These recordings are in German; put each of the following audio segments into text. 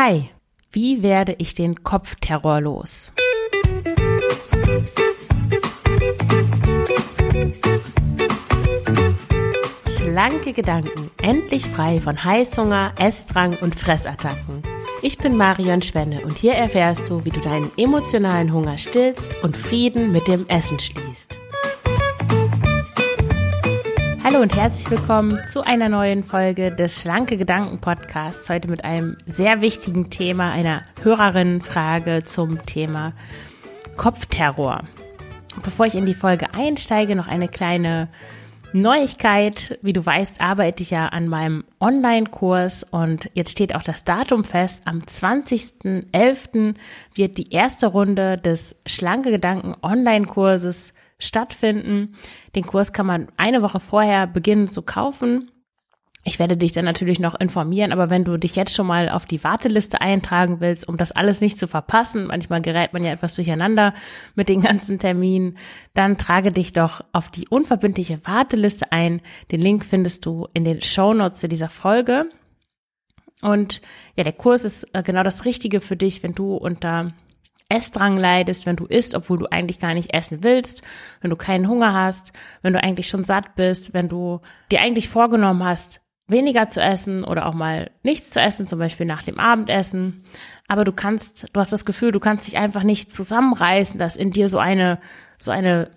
Hi, wie werde ich den Kopfterror los? Schlanke Gedanken, endlich frei von Heißhunger, Essdrang und Fressattacken. Ich bin Marion Schwenne und hier erfährst du, wie du deinen emotionalen Hunger stillst und Frieden mit dem Essen schließt. Hallo und herzlich willkommen zu einer neuen Folge des Schlanke Gedanken Podcasts. Heute mit einem sehr wichtigen Thema, einer Hörerinnenfrage zum Thema Kopfterror. Bevor ich in die Folge einsteige, noch eine kleine Neuigkeit. Wie du weißt, arbeite ich ja an meinem Online-Kurs und jetzt steht auch das Datum fest. Am 20.11. wird die erste Runde des Schlanke Gedanken Online-Kurses stattfinden. Den Kurs kann man eine Woche vorher beginnen zu kaufen. Ich werde dich dann natürlich noch informieren, aber wenn du dich jetzt schon mal auf die Warteliste eintragen willst, um das alles nicht zu verpassen, manchmal gerät man ja etwas durcheinander mit den ganzen Terminen, dann trage dich doch auf die unverbindliche Warteliste ein. Den Link findest du in den Show Notes zu dieser Folge. Und ja, der Kurs ist äh, genau das Richtige für dich, wenn du unter Essdrang leidest, wenn du isst, obwohl du eigentlich gar nicht essen willst, wenn du keinen Hunger hast, wenn du eigentlich schon satt bist, wenn du dir eigentlich vorgenommen hast, weniger zu essen oder auch mal nichts zu essen, zum Beispiel nach dem Abendessen. Aber du kannst, du hast das Gefühl, du kannst dich einfach nicht zusammenreißen, dass in dir so eine, so eine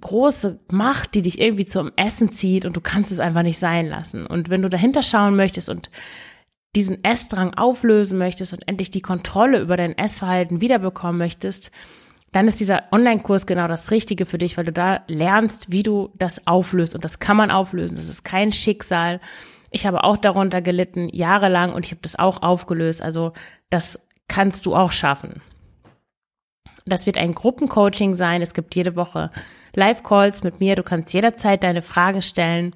große Macht, die dich irgendwie zum Essen zieht und du kannst es einfach nicht sein lassen. Und wenn du dahinter schauen möchtest und diesen Essdrang auflösen möchtest und endlich die Kontrolle über dein Essverhalten wiederbekommen möchtest, dann ist dieser Online-Kurs genau das Richtige für dich, weil du da lernst, wie du das auflöst. Und das kann man auflösen. Das ist kein Schicksal. Ich habe auch darunter gelitten, jahrelang, und ich habe das auch aufgelöst. Also das kannst du auch schaffen. Das wird ein Gruppencoaching sein. Es gibt jede Woche Live-Calls mit mir. Du kannst jederzeit deine Fragen stellen.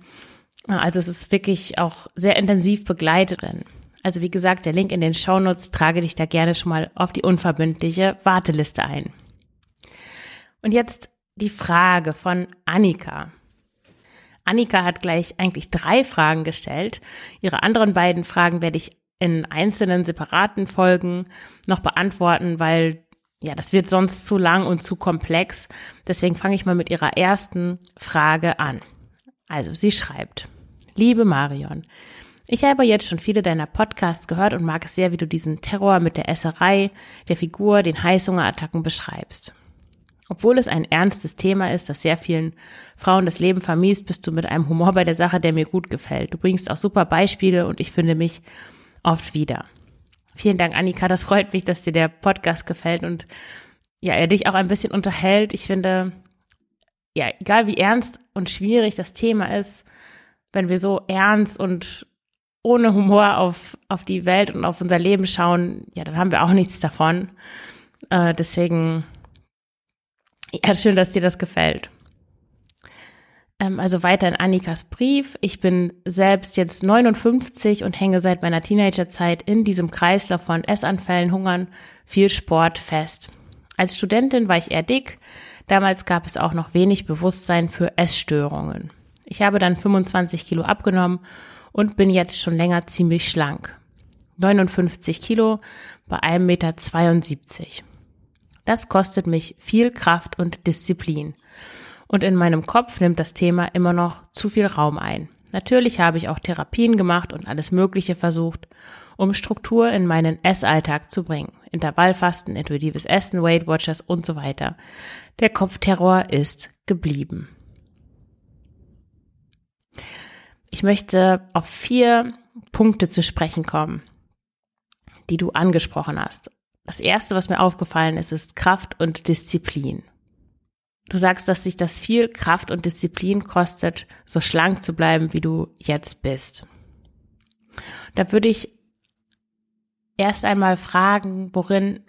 Also es ist wirklich auch sehr intensiv begleitet drin. Also wie gesagt, der Link in den Shownotes, trage dich da gerne schon mal auf die unverbindliche Warteliste ein. Und jetzt die Frage von Annika. Annika hat gleich eigentlich drei Fragen gestellt. Ihre anderen beiden Fragen werde ich in einzelnen separaten Folgen noch beantworten, weil ja, das wird sonst zu lang und zu komplex. Deswegen fange ich mal mit ihrer ersten Frage an. Also, sie schreibt, liebe Marion, ich habe jetzt schon viele deiner Podcasts gehört und mag es sehr, wie du diesen Terror mit der Esserei, der Figur, den Heißhungerattacken beschreibst. Obwohl es ein ernstes Thema ist, das sehr vielen Frauen das Leben vermiest, bist du mit einem Humor bei der Sache, der mir gut gefällt. Du bringst auch super Beispiele und ich finde mich oft wieder. Vielen Dank, Annika. Das freut mich, dass dir der Podcast gefällt und ja, er dich auch ein bisschen unterhält. Ich finde, ja, egal wie ernst und schwierig das Thema ist, wenn wir so ernst und ohne Humor auf, auf die Welt und auf unser Leben schauen, ja, dann haben wir auch nichts davon. Äh, deswegen, ja, schön, dass dir das gefällt. Ähm, also weiter in Annikas Brief. Ich bin selbst jetzt 59 und hänge seit meiner Teenagerzeit in diesem Kreislauf von Essanfällen, Hungern, viel Sport fest. Als Studentin war ich eher dick. Damals gab es auch noch wenig Bewusstsein für Essstörungen. Ich habe dann 25 Kilo abgenommen und bin jetzt schon länger ziemlich schlank. 59 Kilo bei 1,72 Meter. Das kostet mich viel Kraft und Disziplin. Und in meinem Kopf nimmt das Thema immer noch zu viel Raum ein. Natürlich habe ich auch Therapien gemacht und alles Mögliche versucht, um Struktur in meinen Essalltag zu bringen. Intervallfasten, intuitives Essen, Weight Watchers und so weiter. Der Kopfterror ist geblieben. Ich möchte auf vier Punkte zu sprechen kommen, die du angesprochen hast. Das erste, was mir aufgefallen ist, ist Kraft und Disziplin. Du sagst, dass sich das viel Kraft und Disziplin kostet, so schlank zu bleiben, wie du jetzt bist. Da würde ich erst einmal fragen, worin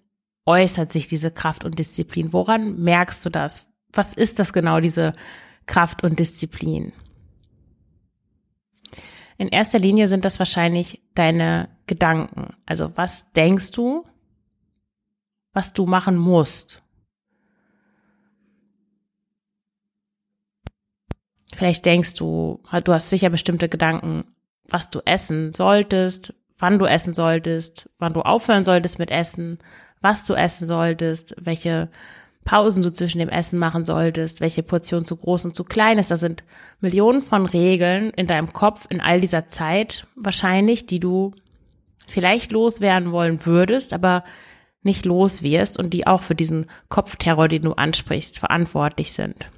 äußert sich diese Kraft und Disziplin? Woran merkst du das? Was ist das genau, diese Kraft und Disziplin? In erster Linie sind das wahrscheinlich deine Gedanken. Also was denkst du, was du machen musst? Vielleicht denkst du, du hast sicher bestimmte Gedanken, was du essen solltest, wann du essen solltest, wann du aufhören solltest mit Essen, was du essen solltest, welche Pausen du zwischen dem Essen machen solltest, welche Portion zu groß und zu klein ist. Da sind Millionen von Regeln in deinem Kopf in all dieser Zeit wahrscheinlich, die du vielleicht loswerden wollen würdest, aber nicht los wirst und die auch für diesen Kopfterror, den du ansprichst, verantwortlich sind.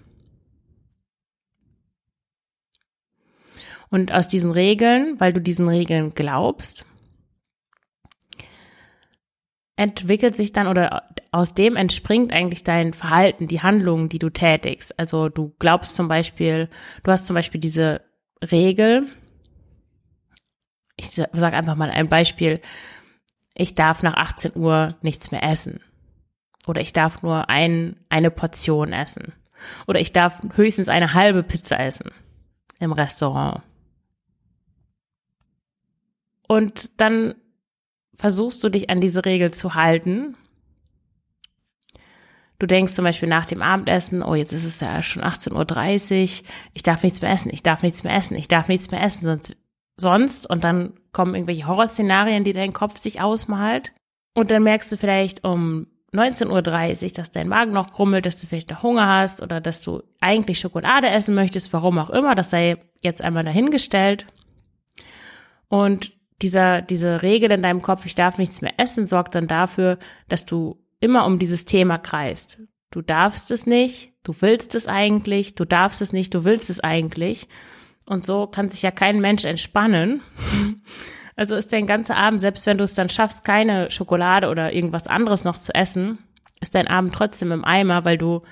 Und aus diesen Regeln, weil du diesen Regeln glaubst, entwickelt sich dann oder aus dem entspringt eigentlich dein Verhalten, die Handlungen, die du tätigst. Also du glaubst zum Beispiel, du hast zum Beispiel diese Regel. Ich sage einfach mal ein Beispiel. Ich darf nach 18 Uhr nichts mehr essen. Oder ich darf nur ein, eine Portion essen. Oder ich darf höchstens eine halbe Pizza essen im Restaurant. Und dann versuchst du dich an diese Regel zu halten. Du denkst zum Beispiel nach dem Abendessen, oh, jetzt ist es ja schon 18.30 Uhr, ich darf nichts mehr essen, ich darf nichts mehr essen, ich darf nichts mehr essen, sonst, sonst, und dann kommen irgendwelche Horrorszenarien, die dein Kopf sich ausmalt. Und dann merkst du vielleicht um 19.30 Uhr, dass dein Magen noch krummelt, dass du vielleicht noch Hunger hast oder dass du eigentlich Schokolade essen möchtest, warum auch immer, das sei jetzt einmal dahingestellt. Und dieser, diese Regel in deinem Kopf, ich darf nichts mehr essen, sorgt dann dafür, dass du immer um dieses Thema kreist. Du darfst es nicht, du willst es eigentlich, du darfst es nicht, du willst es eigentlich. Und so kann sich ja kein Mensch entspannen. Also ist dein ganzer Abend, selbst wenn du es dann schaffst, keine Schokolade oder irgendwas anderes noch zu essen, ist dein Abend trotzdem im Eimer, weil du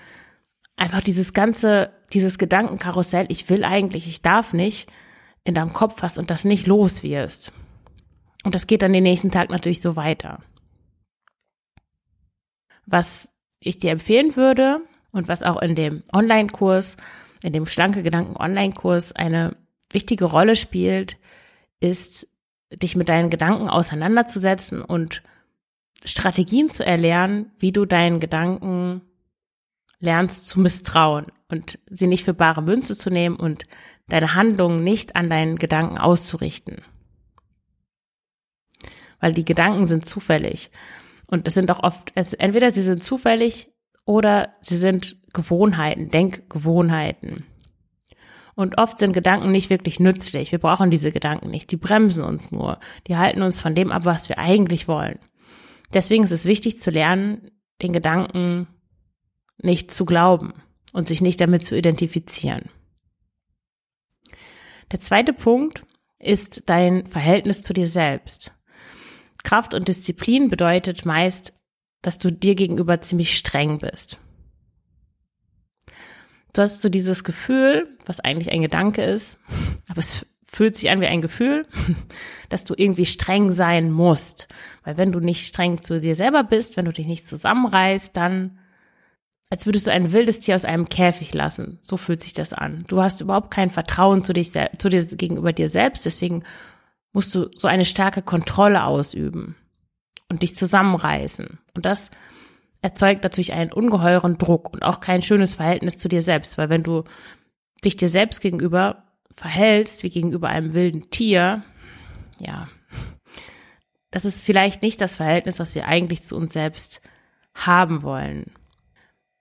einfach dieses ganze, dieses Gedankenkarussell, ich will eigentlich, ich darf nicht, in deinem Kopf hast und das nicht los wirst. Und das geht dann den nächsten Tag natürlich so weiter. Was ich dir empfehlen würde und was auch in dem Online-Kurs, in dem schlanke Gedanken Online-Kurs eine wichtige Rolle spielt, ist, dich mit deinen Gedanken auseinanderzusetzen und Strategien zu erlernen, wie du deinen Gedanken lernst zu misstrauen und sie nicht für bare Münze zu nehmen und deine Handlungen nicht an deinen Gedanken auszurichten weil die Gedanken sind zufällig. Und es sind auch oft, entweder sie sind zufällig oder sie sind Gewohnheiten, Denkgewohnheiten. Und oft sind Gedanken nicht wirklich nützlich. Wir brauchen diese Gedanken nicht. Die bremsen uns nur. Die halten uns von dem ab, was wir eigentlich wollen. Deswegen ist es wichtig zu lernen, den Gedanken nicht zu glauben und sich nicht damit zu identifizieren. Der zweite Punkt ist dein Verhältnis zu dir selbst. Kraft und Disziplin bedeutet meist, dass du dir gegenüber ziemlich streng bist. Du hast so dieses Gefühl, was eigentlich ein Gedanke ist, aber es fühlt sich an wie ein Gefühl, dass du irgendwie streng sein musst. Weil wenn du nicht streng zu dir selber bist, wenn du dich nicht zusammenreißt, dann als würdest du ein wildes Tier aus einem Käfig lassen. So fühlt sich das an. Du hast überhaupt kein Vertrauen zu, dich, zu dir gegenüber dir selbst, deswegen musst du so eine starke Kontrolle ausüben und dich zusammenreißen. Und das erzeugt natürlich einen ungeheuren Druck und auch kein schönes Verhältnis zu dir selbst, weil wenn du dich dir selbst gegenüber verhältst wie gegenüber einem wilden Tier, ja, das ist vielleicht nicht das Verhältnis, was wir eigentlich zu uns selbst haben wollen.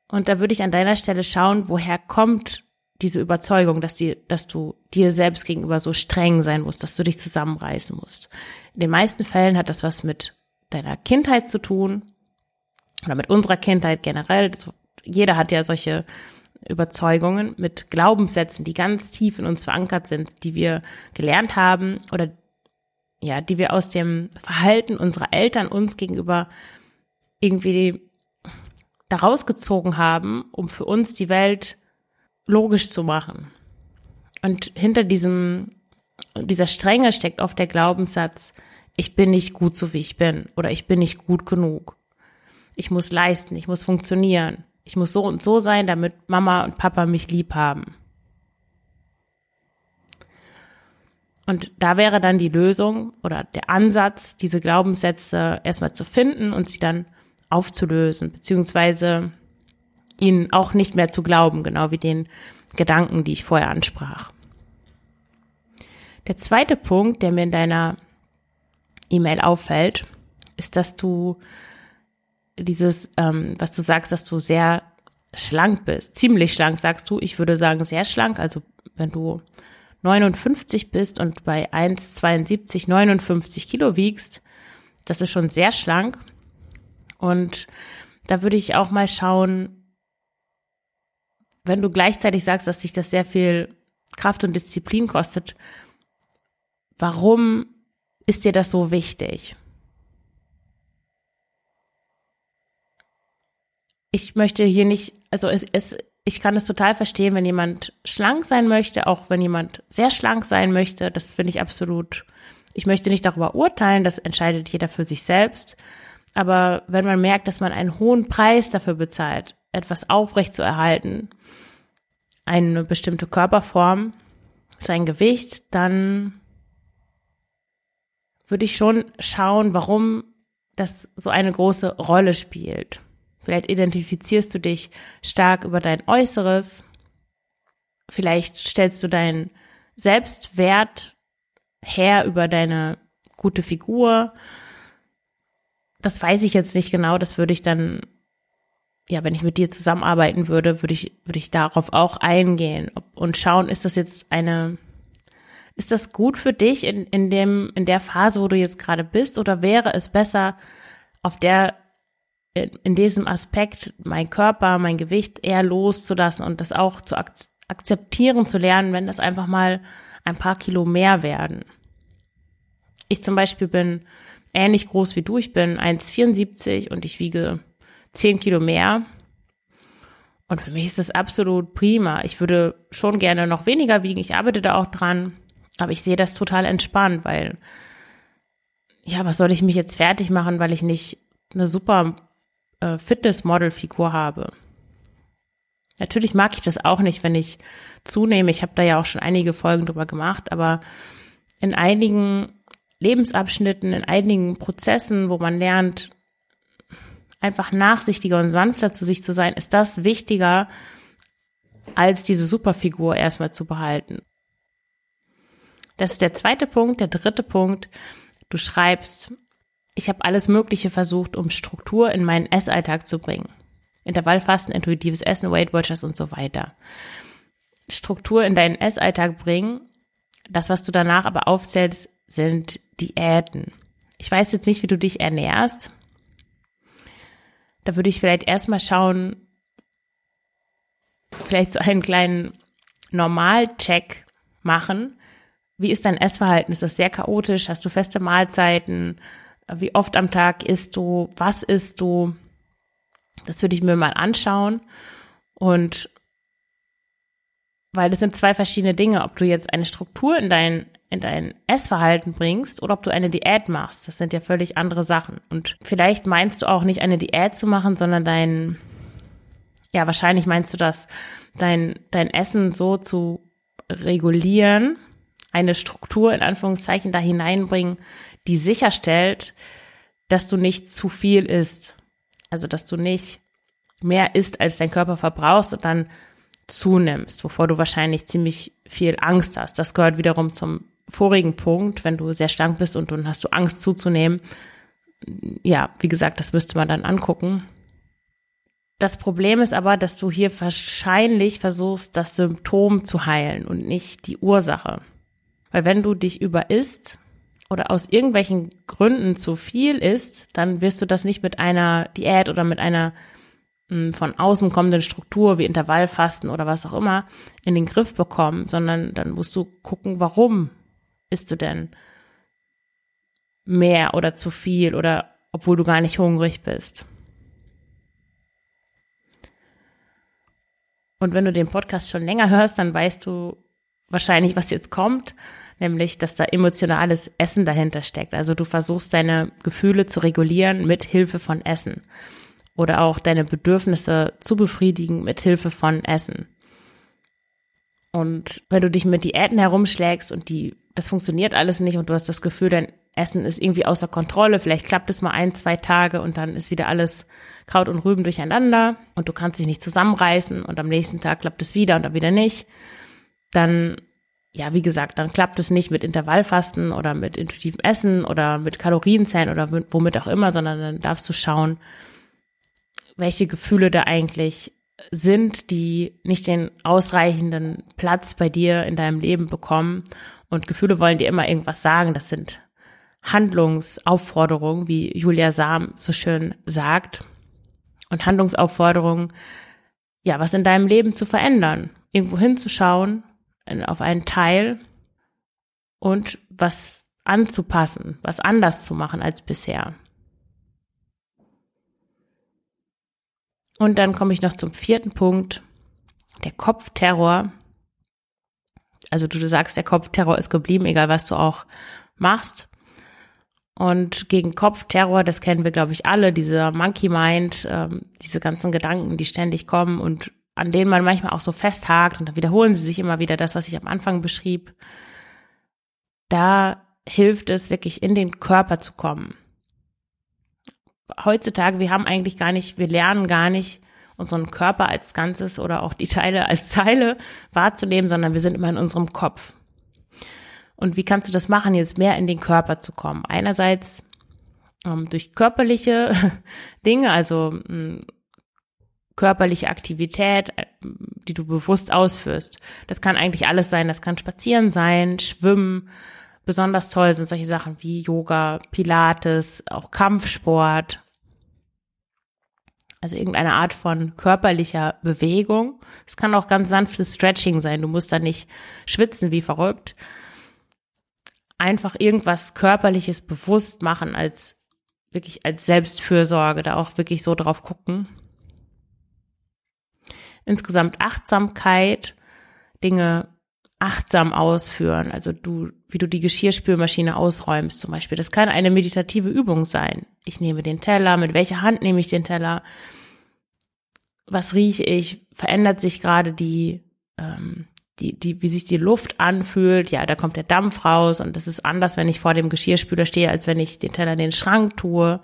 Und da würde ich an deiner Stelle schauen, woher kommt diese Überzeugung, dass, die, dass du dir selbst gegenüber so streng sein musst, dass du dich zusammenreißen musst. In den meisten Fällen hat das was mit deiner Kindheit zu tun oder mit unserer Kindheit generell. Jeder hat ja solche Überzeugungen mit Glaubenssätzen, die ganz tief in uns verankert sind, die wir gelernt haben oder ja, die wir aus dem Verhalten unserer Eltern uns gegenüber irgendwie daraus gezogen haben, um für uns die Welt logisch zu machen. Und hinter diesem, dieser Strenge steckt oft der Glaubenssatz, ich bin nicht gut so wie ich bin oder ich bin nicht gut genug. Ich muss leisten, ich muss funktionieren. Ich muss so und so sein, damit Mama und Papa mich lieb haben. Und da wäre dann die Lösung oder der Ansatz, diese Glaubenssätze erstmal zu finden und sie dann aufzulösen, beziehungsweise ihnen auch nicht mehr zu glauben, genau wie den Gedanken, die ich vorher ansprach. Der zweite Punkt, der mir in deiner E-Mail auffällt, ist, dass du dieses, ähm, was du sagst, dass du sehr schlank bist, ziemlich schlank, sagst du. Ich würde sagen sehr schlank. Also wenn du 59 bist und bei 1,72 59 Kilo wiegst, das ist schon sehr schlank. Und da würde ich auch mal schauen, wenn du gleichzeitig sagst, dass sich das sehr viel Kraft und Disziplin kostet, warum ist dir das so wichtig? Ich möchte hier nicht, also es, es, ich kann es total verstehen, wenn jemand schlank sein möchte, auch wenn jemand sehr schlank sein möchte. Das finde ich absolut. Ich möchte nicht darüber urteilen, das entscheidet jeder für sich selbst. Aber wenn man merkt, dass man einen hohen Preis dafür bezahlt, etwas aufrecht zu erhalten, eine bestimmte Körperform, sein Gewicht, dann würde ich schon schauen, warum das so eine große Rolle spielt. Vielleicht identifizierst du dich stark über dein Äußeres. Vielleicht stellst du deinen Selbstwert her über deine gute Figur. Das weiß ich jetzt nicht genau. Das würde ich dann, ja, wenn ich mit dir zusammenarbeiten würde, würde ich, würde ich darauf auch eingehen und schauen, ist das jetzt eine, ist das gut für dich in, in dem, in der Phase, wo du jetzt gerade bist, oder wäre es besser, auf der in diesem Aspekt mein Körper, mein Gewicht eher loszulassen und das auch zu ak akzeptieren zu lernen, wenn das einfach mal ein paar Kilo mehr werden. Ich zum Beispiel bin ähnlich groß wie du. Ich bin 1,74 und ich wiege 10 Kilo mehr. Und für mich ist das absolut prima. Ich würde schon gerne noch weniger wiegen. Ich arbeite da auch dran. Aber ich sehe das total entspannt, weil, ja, was soll ich mich jetzt fertig machen, weil ich nicht eine super äh, Fitnessmodel-Figur habe. Natürlich mag ich das auch nicht, wenn ich zunehme. Ich habe da ja auch schon einige Folgen drüber gemacht, aber in einigen Lebensabschnitten, in einigen Prozessen, wo man lernt, einfach nachsichtiger und sanfter zu sich zu sein, ist das wichtiger, als diese Superfigur erstmal zu behalten. Das ist der zweite Punkt. Der dritte Punkt, du schreibst, ich habe alles Mögliche versucht, um Struktur in meinen Essalltag zu bringen. Intervallfasten, intuitives Essen, Weight Watchers und so weiter. Struktur in deinen Essalltag bringen. Das, was du danach aber aufzählst, sind Diäten. Ich weiß jetzt nicht, wie du dich ernährst. Da würde ich vielleicht erstmal schauen, vielleicht so einen kleinen Normalcheck machen. Wie ist dein Essverhalten? Ist das sehr chaotisch? Hast du feste Mahlzeiten? Wie oft am Tag isst du? Was isst du? Das würde ich mir mal anschauen. Und weil das sind zwei verschiedene Dinge, ob du jetzt eine Struktur in dein, in dein Essverhalten bringst oder ob du eine Diät machst. Das sind ja völlig andere Sachen. Und vielleicht meinst du auch nicht eine Diät zu machen, sondern dein, ja, wahrscheinlich meinst du das, dein, dein Essen so zu regulieren, eine Struktur in Anführungszeichen da hineinbringen, die sicherstellt, dass du nicht zu viel isst. Also, dass du nicht mehr isst, als dein Körper verbrauchst und dann zunimmst, wovor du wahrscheinlich ziemlich viel Angst hast. Das gehört wiederum zum vorigen Punkt, wenn du sehr schlank bist und dann hast du Angst zuzunehmen. Ja, wie gesagt, das müsste man dann angucken. Das Problem ist aber, dass du hier wahrscheinlich versuchst, das Symptom zu heilen und nicht die Ursache. Weil wenn du dich überisst oder aus irgendwelchen Gründen zu viel isst, dann wirst du das nicht mit einer Diät oder mit einer hm, von außen kommenden Struktur wie Intervallfasten oder was auch immer in den Griff bekommen, sondern dann musst du gucken, warum isst du denn mehr oder zu viel oder obwohl du gar nicht hungrig bist. Und wenn du den Podcast schon länger hörst, dann weißt du wahrscheinlich, was jetzt kommt nämlich dass da emotionales Essen dahinter steckt. Also du versuchst deine Gefühle zu regulieren mit Hilfe von Essen oder auch deine Bedürfnisse zu befriedigen mit Hilfe von Essen. Und wenn du dich mit Diäten herumschlägst und die, das funktioniert alles nicht und du hast das Gefühl, dein Essen ist irgendwie außer Kontrolle, vielleicht klappt es mal ein, zwei Tage und dann ist wieder alles Kraut und Rüben durcheinander und du kannst dich nicht zusammenreißen und am nächsten Tag klappt es wieder und dann wieder nicht, dann ja, wie gesagt, dann klappt es nicht mit Intervallfasten oder mit intuitivem Essen oder mit Kalorienzählen oder womit auch immer, sondern dann darfst du schauen, welche Gefühle da eigentlich sind, die nicht den ausreichenden Platz bei dir in deinem Leben bekommen. Und Gefühle wollen dir immer irgendwas sagen. Das sind Handlungsaufforderungen, wie Julia Sam so schön sagt. Und Handlungsaufforderungen, ja, was in deinem Leben zu verändern, irgendwo hinzuschauen auf einen Teil und was anzupassen, was anders zu machen als bisher. Und dann komme ich noch zum vierten Punkt, der Kopfterror. Also du, du sagst, der Kopfterror ist geblieben, egal was du auch machst. Und gegen Kopfterror, das kennen wir, glaube ich, alle, dieser Monkey Mind, ähm, diese ganzen Gedanken, die ständig kommen und an denen man manchmal auch so festhakt und dann wiederholen sie sich immer wieder das, was ich am Anfang beschrieb. Da hilft es wirklich in den Körper zu kommen. Heutzutage, wir haben eigentlich gar nicht, wir lernen gar nicht, unseren Körper als Ganzes oder auch die Teile als Teile wahrzunehmen, sondern wir sind immer in unserem Kopf. Und wie kannst du das machen, jetzt mehr in den Körper zu kommen? Einerseits ähm, durch körperliche Dinge, also ähm, körperliche Aktivität, äh, die du bewusst ausführst. Das kann eigentlich alles sein. Das kann Spazieren sein, Schwimmen. Besonders toll sind solche Sachen wie Yoga, Pilates, auch Kampfsport. Also irgendeine Art von körperlicher Bewegung. Es kann auch ganz sanftes Stretching sein. Du musst da nicht schwitzen wie verrückt. Einfach irgendwas Körperliches bewusst machen als wirklich als Selbstfürsorge, da auch wirklich so drauf gucken insgesamt Achtsamkeit, Dinge achtsam ausführen. Also du, wie du die Geschirrspülmaschine ausräumst zum Beispiel. Das kann eine meditative Übung sein. Ich nehme den Teller, mit welcher Hand nehme ich den Teller? Was rieche ich? Verändert sich gerade die, ähm, die, die, wie sich die Luft anfühlt? Ja, da kommt der Dampf raus und das ist anders, wenn ich vor dem Geschirrspüler stehe, als wenn ich den Teller in den Schrank tue.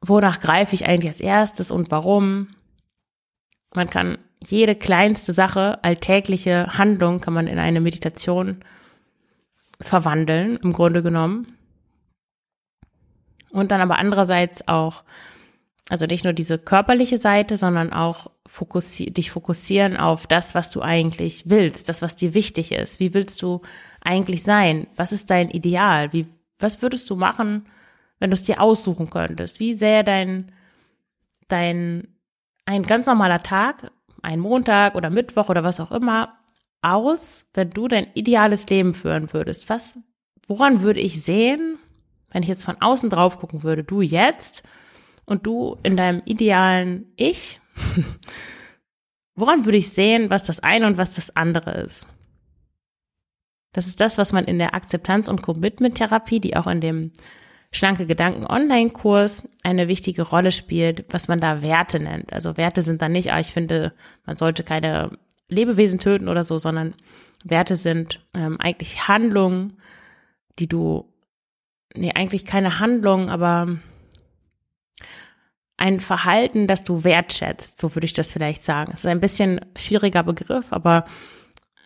Wonach greife ich eigentlich als erstes und warum? Man kann jede kleinste Sache, alltägliche Handlung kann man in eine Meditation verwandeln, im Grunde genommen. Und dann aber andererseits auch, also nicht nur diese körperliche Seite, sondern auch fokussi dich fokussieren auf das, was du eigentlich willst, das, was dir wichtig ist. Wie willst du eigentlich sein? Was ist dein Ideal? Wie, was würdest du machen, wenn du es dir aussuchen könntest? Wie sähe dein, dein ein ganz normaler Tag, ein Montag oder Mittwoch oder was auch immer, aus, wenn du dein ideales Leben führen würdest? Was, woran würde ich sehen, wenn ich jetzt von außen drauf gucken würde, du jetzt und du in deinem idealen Ich? woran würde ich sehen, was das eine und was das andere ist? Das ist das, was man in der Akzeptanz- und Commitment-Therapie, die auch in dem schlanke Gedanken Online-Kurs eine wichtige Rolle spielt, was man da Werte nennt. Also Werte sind dann nicht, ah, ich finde, man sollte keine Lebewesen töten oder so, sondern Werte sind ähm, eigentlich Handlungen, die du, nee, eigentlich keine Handlungen, aber ein Verhalten, das du wertschätzt, so würde ich das vielleicht sagen. Es ist ein bisschen schwieriger Begriff, aber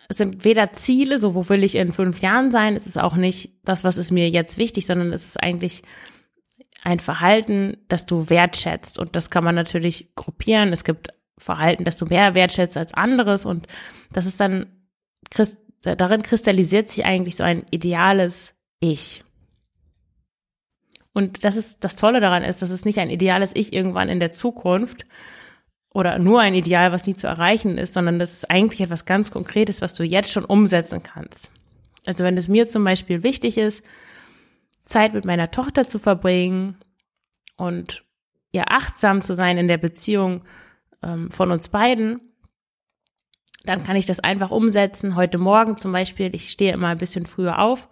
es sind weder Ziele, so wo will ich in fünf Jahren sein, es ist auch nicht das, was ist mir jetzt wichtig, sondern es ist eigentlich ein Verhalten, das du wertschätzt. Und das kann man natürlich gruppieren. Es gibt Verhalten, das du mehr wertschätzt als anderes. Und das ist dann, darin kristallisiert sich eigentlich so ein ideales Ich. Und das ist, das Tolle daran ist, dass es nicht ein ideales Ich irgendwann in der Zukunft, oder nur ein Ideal, was nie zu erreichen ist, sondern das ist eigentlich etwas ganz Konkretes, was du jetzt schon umsetzen kannst. Also wenn es mir zum Beispiel wichtig ist, Zeit mit meiner Tochter zu verbringen und ja achtsam zu sein in der Beziehung ähm, von uns beiden, dann kann ich das einfach umsetzen. Heute Morgen zum Beispiel, ich stehe immer ein bisschen früher auf,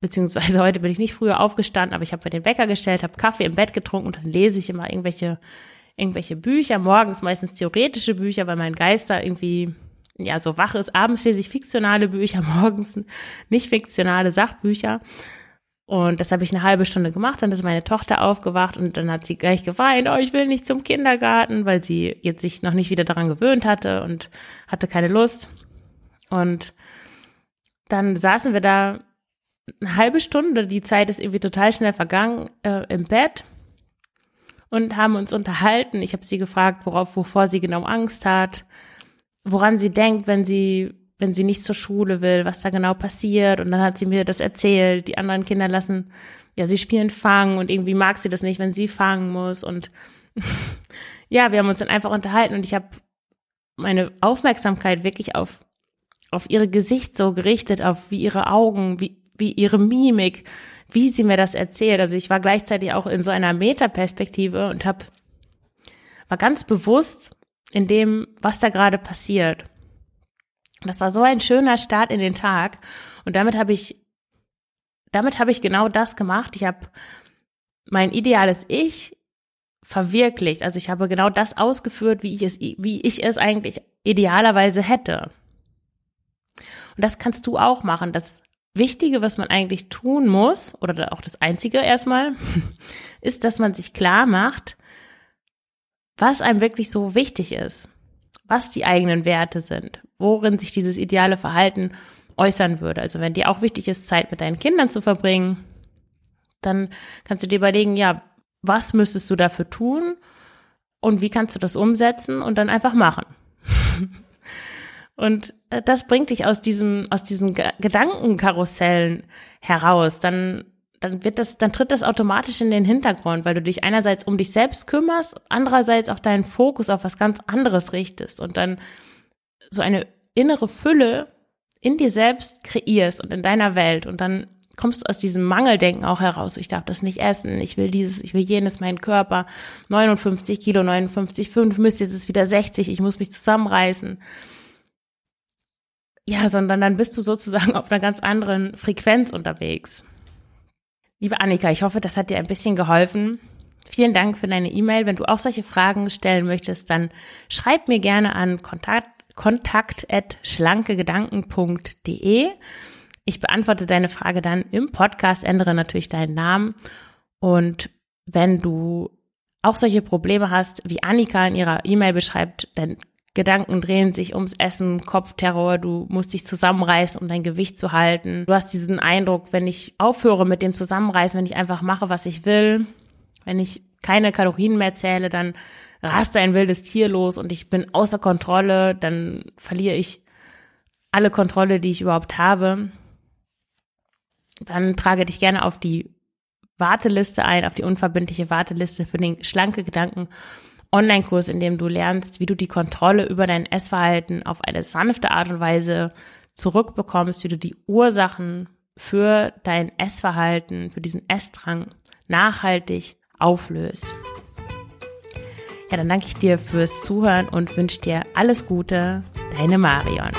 beziehungsweise heute bin ich nicht früher aufgestanden, aber ich habe mir den Wecker gestellt, habe Kaffee im Bett getrunken und dann lese ich immer irgendwelche irgendwelche Bücher, morgens meistens theoretische Bücher, weil mein Geist da irgendwie ja so wach ist. Abends lese ich fiktionale Bücher, morgens nicht fiktionale Sachbücher. Und das habe ich eine halbe Stunde gemacht, dann ist meine Tochter aufgewacht und dann hat sie gleich geweint, oh, ich will nicht zum Kindergarten, weil sie jetzt sich noch nicht wieder daran gewöhnt hatte und hatte keine Lust. Und dann saßen wir da eine halbe Stunde, die Zeit ist irgendwie total schnell vergangen, äh, im Bett und haben uns unterhalten. Ich habe sie gefragt, worauf, wovor sie genau Angst hat, woran sie denkt, wenn sie, wenn sie nicht zur Schule will, was da genau passiert. Und dann hat sie mir das erzählt. Die anderen Kinder lassen, ja, sie spielen Fangen und irgendwie mag sie das nicht, wenn sie fangen muss. Und ja, wir haben uns dann einfach unterhalten und ich habe meine Aufmerksamkeit wirklich auf auf ihre Gesicht so gerichtet, auf wie ihre Augen, wie wie ihre Mimik, wie sie mir das erzählt. Also ich war gleichzeitig auch in so einer Metaperspektive und habe war ganz bewusst in dem, was da gerade passiert. Das war so ein schöner Start in den Tag und damit habe ich damit habe ich genau das gemacht. Ich habe mein ideales Ich verwirklicht. Also ich habe genau das ausgeführt, wie ich es wie ich es eigentlich idealerweise hätte. Und das kannst du auch machen. Das Wichtige, was man eigentlich tun muss, oder auch das Einzige erstmal, ist, dass man sich klar macht, was einem wirklich so wichtig ist, was die eigenen Werte sind, worin sich dieses ideale Verhalten äußern würde. Also wenn dir auch wichtig ist, Zeit mit deinen Kindern zu verbringen, dann kannst du dir überlegen, ja, was müsstest du dafür tun und wie kannst du das umsetzen und dann einfach machen. Und äh, das bringt dich aus diesem, aus diesen Gedankenkarussellen heraus. Dann, dann wird das, dann tritt das automatisch in den Hintergrund, weil du dich einerseits um dich selbst kümmerst, andererseits auch deinen Fokus auf was ganz anderes richtest und dann so eine innere Fülle in dir selbst kreierst und in deiner Welt und dann kommst du aus diesem Mangeldenken auch heraus. Ich darf das nicht essen, ich will dieses, ich will jenes, mein Körper, 59 Kilo, 59,5, müsste jetzt wieder 60, ich muss mich zusammenreißen ja, sondern dann bist du sozusagen auf einer ganz anderen Frequenz unterwegs. Liebe Annika, ich hoffe, das hat dir ein bisschen geholfen. Vielen Dank für deine E-Mail. Wenn du auch solche Fragen stellen möchtest, dann schreib mir gerne an kontakt, kontakt at schlankegedanken.de. Ich beantworte deine Frage dann im Podcast, ändere natürlich deinen Namen. Und wenn du auch solche Probleme hast, wie Annika in ihrer E-Mail beschreibt, dann Gedanken drehen sich ums Essen, Kopfterror, du musst dich zusammenreißen, um dein Gewicht zu halten. Du hast diesen Eindruck, wenn ich aufhöre mit dem Zusammenreißen, wenn ich einfach mache, was ich will, wenn ich keine Kalorien mehr zähle, dann raste ein wildes Tier los und ich bin außer Kontrolle, dann verliere ich alle Kontrolle, die ich überhaupt habe. Dann trage dich gerne auf die Warteliste ein, auf die unverbindliche Warteliste für den schlanke Gedanken Online-Kurs, in dem du lernst, wie du die Kontrolle über dein Essverhalten auf eine sanfte Art und Weise zurückbekommst, wie du die Ursachen für dein Essverhalten, für diesen Essdrang nachhaltig auflöst. Ja, dann danke ich dir fürs Zuhören und wünsche dir alles Gute. Deine Marion.